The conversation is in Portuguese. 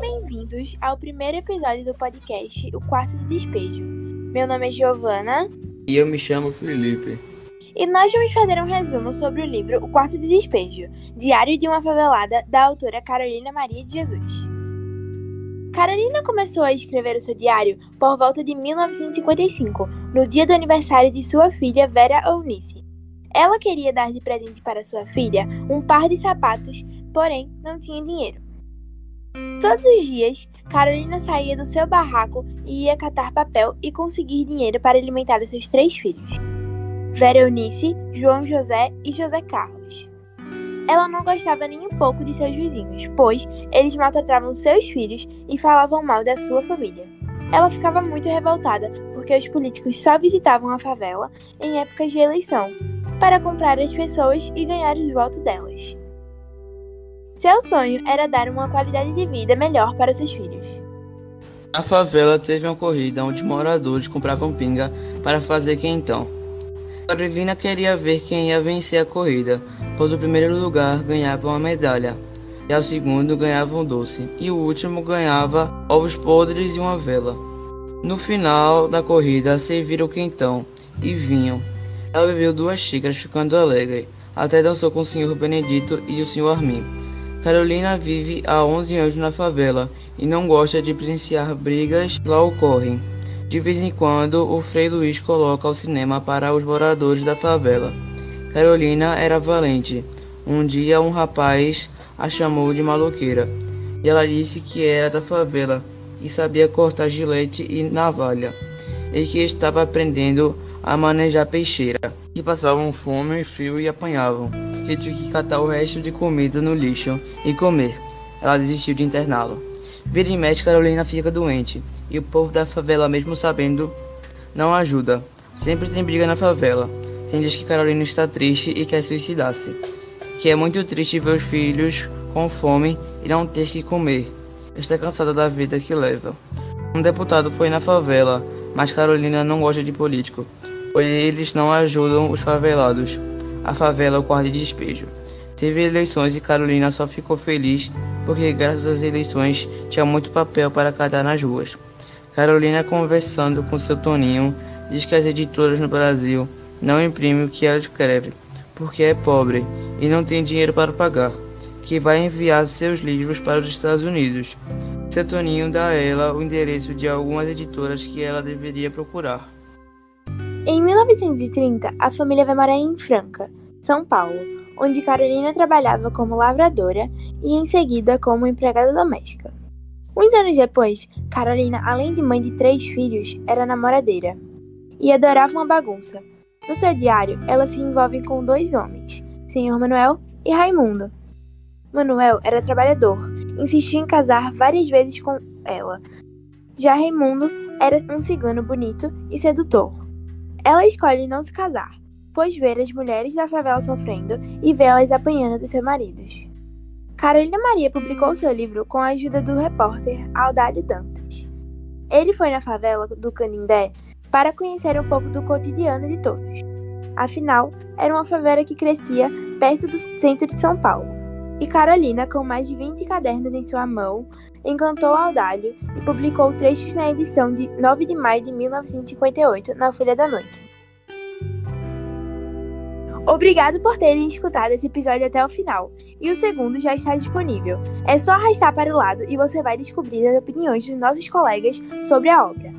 Bem-vindos ao primeiro episódio do podcast O Quarto de Despejo. Meu nome é Giovana. E eu me chamo Felipe. E nós vamos fazer um resumo sobre o livro O Quarto de Despejo, Diário de uma Favelada, da autora Carolina Maria de Jesus. Carolina começou a escrever o seu diário por volta de 1955, no dia do aniversário de sua filha Vera Eunice. Ela queria dar de presente para sua filha um par de sapatos, porém não tinha dinheiro. Todos os dias, Carolina saía do seu barraco e ia catar papel e conseguir dinheiro para alimentar os seus três filhos: Vera Eunice, João José e José Carlos. Ela não gostava nem um pouco de seus vizinhos, pois eles maltratavam seus filhos e falavam mal da sua família. Ela ficava muito revoltada porque os políticos só visitavam a favela em épocas de eleição para comprar as pessoas e ganhar os votos delas. Seu sonho era dar uma qualidade de vida melhor para seus filhos. A favela teve uma corrida onde moradores compravam pinga para fazer quentão. Carolina queria ver quem ia vencer a corrida, pois o primeiro lugar ganhava uma medalha, e o segundo ganhava um doce, e o último ganhava ovos podres e uma vela. No final da corrida, serviram quentão e vinho. Ela bebeu duas xícaras, ficando alegre. Até dançou com o senhor Benedito e o senhor Armin. Carolina vive há 11 anos na favela e não gosta de presenciar brigas que lá ocorrem. De vez em quando, o Frei Luiz coloca o cinema para os moradores da favela. Carolina era valente. Um dia, um rapaz a chamou de maloqueira e ela disse que era da favela e sabia cortar gilete e navalha e que estava aprendendo a manejar peixeira, que passavam fome, frio e apanhavam que tinha que catar o resto de comida no lixo e comer. Ela desistiu de interná-lo. Vira e mexe, Carolina fica doente, e o povo da favela, mesmo sabendo, não ajuda. Sempre tem briga na favela. Tem dias que Carolina está triste e quer suicidar-se. Que é muito triste ver os filhos com fome e não ter que comer. Está cansada da vida que leva. Um deputado foi na favela, mas Carolina não gosta de político, pois eles não ajudam os favelados a favela ao quarto de despejo. Teve eleições e Carolina só ficou feliz porque, graças às eleições, tinha muito papel para cadar nas ruas. Carolina, conversando com seu Toninho, diz que as editoras no Brasil não imprimem o que ela escreve, porque é pobre e não tem dinheiro para pagar, que vai enviar seus livros para os Estados Unidos. Seu Toninho dá a ela o endereço de algumas editoras que ela deveria procurar. Em 1930, a família vai morar em Franca, São Paulo, onde Carolina trabalhava como lavradora e em seguida como empregada doméstica. Muitos anos depois, Carolina, além de mãe de três filhos, era namoradeira e adorava uma bagunça. No seu diário, ela se envolve com dois homens, Senhor Manuel e Raimundo. Manuel era trabalhador, insistia em casar várias vezes com ela. Já Raimundo era um cigano bonito e sedutor. Ela escolhe não se casar, pois ver as mulheres da favela sofrendo e vê-las apanhando dos seus maridos. Carolina Maria publicou seu livro com a ajuda do repórter Aldalho Dantas. Ele foi na favela do Canindé para conhecer um pouco do cotidiano de todos. Afinal, era uma favela que crescia perto do centro de São Paulo. E Carolina, com mais de 20 cadernos em sua mão, encantou Aldalho e publicou trechos na edição de 9 de maio de 1958 na Folha da Noite. Obrigado por terem escutado esse episódio até o final, e o segundo já está disponível. É só arrastar para o lado e você vai descobrir as opiniões dos nossos colegas sobre a obra.